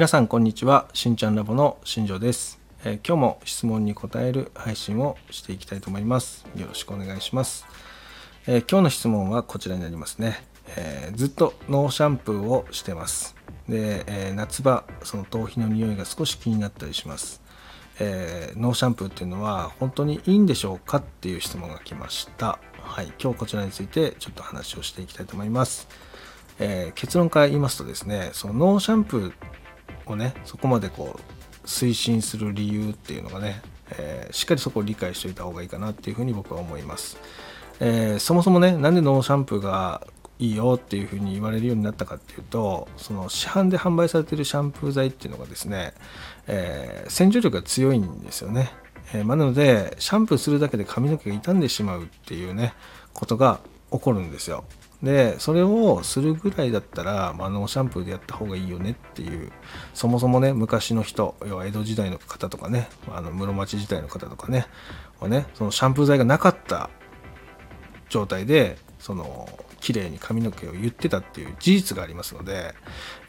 皆さんこんにちは。しんちゃんラボの新庄です、えー今日も質問に答える配信をしていきたいと思います。よろしくお願いします、えー今日の質問はこちらになりますね、えーずっとノーシャンプーをしてます。で、え夏場その頭皮の匂いが少し気になったりします。えーノーシャンプーっていうのは本当にいいんでしょうかっていう質問が来ました。はい、今日こちらについてちょっと話をしていきたいと思います。えー結論から言いますとですね、そのノーシャンプーをね、そこまでこう推進する理由っていうのがね、えーしっかりそこを理解しておいた方がいいかなっていうふうに僕は思います。えーそもそもね、なんでノーシャンプーがいいよっていうふうに言われるようになったかっていうとその市販で販売されてるシャンプー剤っていうのがですね、えー洗浄力が強いんですよね、えまあなのでシャンプーするだけで髪の毛が傷んでしまうっていうねことが起こるんですよでそれをするぐらいだったら、まあ、ノーシャンプーでやった方がいいよねっていうそもそもね昔の人要は江戸時代の方とかねあの室町時代の方とかねはねそのシャンプー剤がなかった状態でその綺麗に髪の毛を結ってたっていう事実がありますので、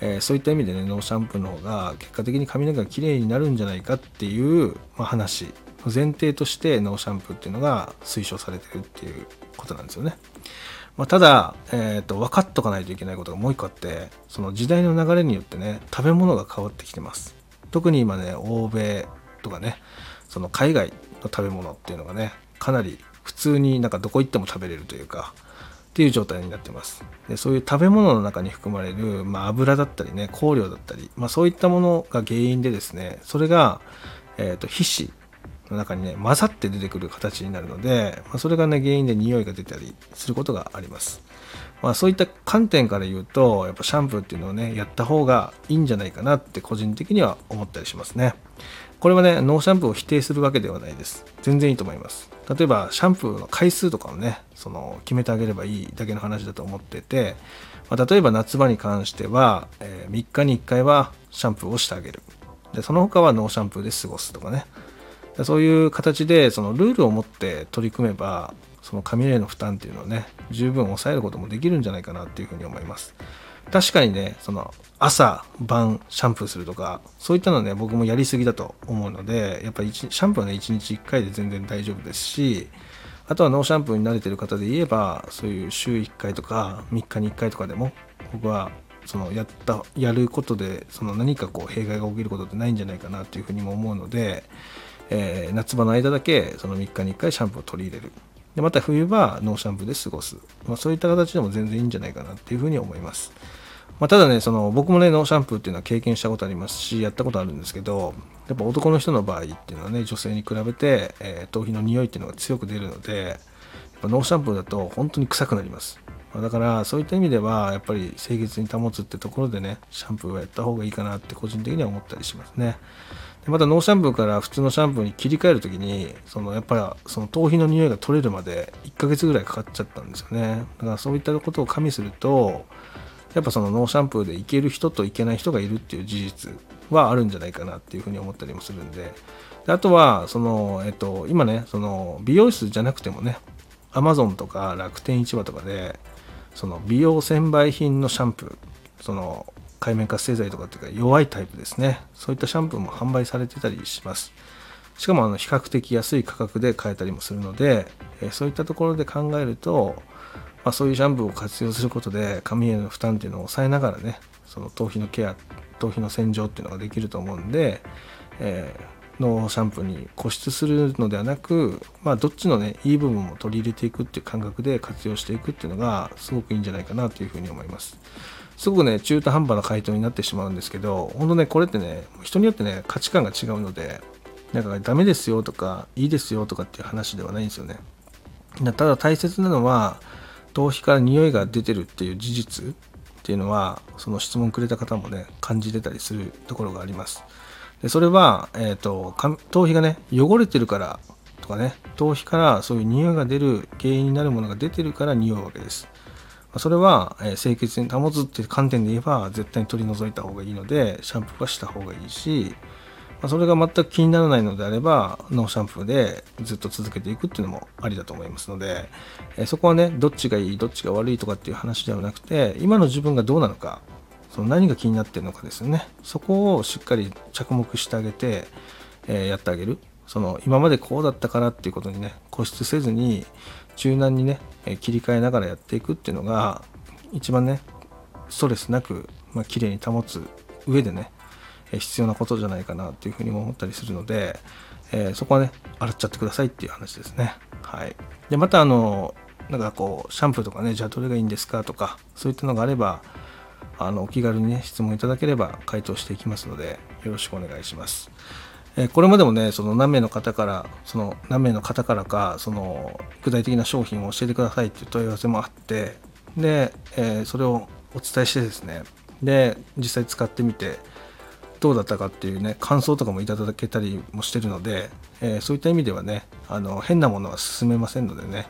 えーそういった意味でねノーシャンプーの方が結果的に髪の毛が綺麗になるんじゃないかっていう、まあ、話前提としてノーシャンプーっていうのが推奨されてるっていうことなんですよね。まあ、ただ、えーと分かっとかないといけないことがもう一個あってその時代の流れによってね食べ物が変わってきてます。特に今ね欧米とかねその海外の食べ物っていうのがねかなり普通になんかどこ行っても食べれるというかっていう状態になってます。でそういう食べ物の中に含まれる、まあ、油だったりね香料だったり、まあ、そういったものが原因でですねそれが、えー、と皮脂の中にね混ざって出てくる形になるので、まあ、それがね原因で匂いが出たりすることがあります。まあ、そういった観点から言うとやっぱシャンプーっていうのをねやった方がいいんじゃないかなって個人的には思ったりしますね。これはねノーシャンプーを否定するわけではないです。全然いいと思います。例えばシャンプーの回数とかをねその決めてあげればいいだけの話だと思ってて、ま、例えば夏場に関しては、えー3日に1回はシャンプーをしてあげる。でその他はノーシャンプーで過ごすとかね。そういう形でそのルールを持って取り組めばその髪の毛の負担っていうのをね十分抑えることもできるんじゃないかなっていうふうに思います。確かにねその朝晩シャンプーするとかそういったのはね僕もやりすぎだと思うのでやっぱりシャンプーはね1日1回で全然大丈夫ですしあとはノーシャンプーに慣れてる方で言えばそういう週1回とか3日に1回とかでも僕はそのやったやることでその何かこう弊害が起きることってないんじゃないかなっていうふうにも思うので、えー夏場の間だけその3日に1回シャンプーを取り入れる。でまた冬はノーシャンプーで過ごす、まあ、そういった形でも全然いいんじゃないかなっていうふうに思います、まあ、ただねその僕もねノーシャンプーっていうのは経験したことありますしやったことあるんですけどやっぱ男の人の場合っていうのはね女性に比べて、えー頭皮の匂いっていうのが強く出るのでやっぱノーシャンプーだと本当に臭くなります。だからそういった意味ではやっぱり清潔に保つってところでねシャンプーはやった方がいいかなって個人的には思ったりしますね。でまたノーシャンプーから普通のシャンプーに切り替える時にそのやっぱりその頭皮の匂いが取れるまで1ヶ月ぐらいかかっちゃったんですよね。だからそういったことを加味するとやっぱそのノーシャンプーでいける人といけない人がいるっていう事実はあるんじゃないかなっていうふうに思ったりもするんで。であとはその、えっと、今ねその美容室じゃなくてもねアマゾンとか楽天市場とかでその美容専売品のシャンプーその界面活性剤とかっていうか弱いタイプですね。そういったシャンプーも販売されてたりします。しかもあの比較的安い価格で買えたりもするので、えそういったところで考えると、まあ、そういうシャンプーを活用することで髪への負担っていうのを抑えながらねその頭皮のケア頭皮の洗浄っていうのができると思うんで、えーのシャンプーに固執するのではなく、まあ、どっちのねいい部分も取り入れていくっていう感覚で活用していくっていうのがすごくいいんじゃないかなというふうに思います。すごくね中途半端な回答になってしまうんですけど本当ねこれってね人によってね価値観が違うのでなんかダメですよとかいいですよとかっていう話ではないんですよね。ただ大切なのは頭皮から匂いが出てるっていう事実っていうのはその質問くれた方もね感じてたりするところがあります。でそれは、えー、と頭皮がね汚れてるからとかね頭皮からそういう匂いが出る原因になるものが出てるから匂うわけです。それは、清潔に保つっていう観点で言えば絶対に取り除いた方がいいのでシャンプーはした方がいいし、それが全く気にならないのであればノーシャンプーでずっと続けていくっていうのもありだと思いますので、そこはねどっちがいいどっちが悪いとかっていう話ではなくて今の自分がどうなのかその何が気になってるのかですよね。そこをしっかり着目してあげて、やってあげる。その今までこうだったからっていうことにね固執せずに柔軟にね切り替えながらやっていくっていうのが一番ねストレスなく、まあ、綺麗に保つ上でね必要なことじゃないかなっていうふうにも思ったりするので、えー、そこはね洗っちゃってくださいっていう話ですね。はい。でまたあのなんかこうシャンプーとかねじゃあどれがいいんですかとかそういったのがあればあのお気軽にね質問いただければ回答していきますのでよろしくお願いします。えこれまでもねその何名の方からその何名の方からかその具体的な商品を教えてくださいっていう問い合わせもあってで、えー、それをお伝えしてですねで実際使ってみてどうだったかっていうね感想とかもいただけたりもしてるので、えー、そういった意味ではねあの変なものは進めませんのでね、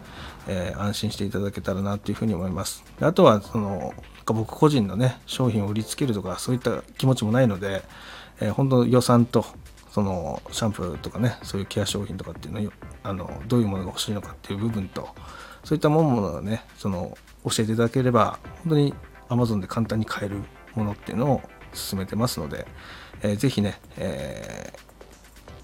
えー、安心していただけたらなっていうふうに思います。あとはその僕個人のね商品を売りつけるとかそういった気持ちもないので、えー、本当予算とそのシャンプーとかねそういうケア商品とかっていうのをあのどういうものが欲しいのかっていう部分とそういったものをねその教えていただければ本当に Amazon で簡単に買えるものっていうのを進めてますので、えー、ぜひね、え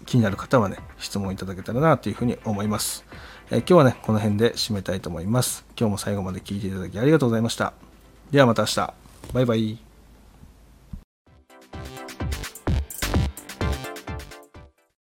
ー、気になる方はね質問いただけたらなというふうに思います、えー、今日はねこの辺で締めたいと思います。今日も最後まで聞いていただきありがとうございました。ではまた明日。バイバイ。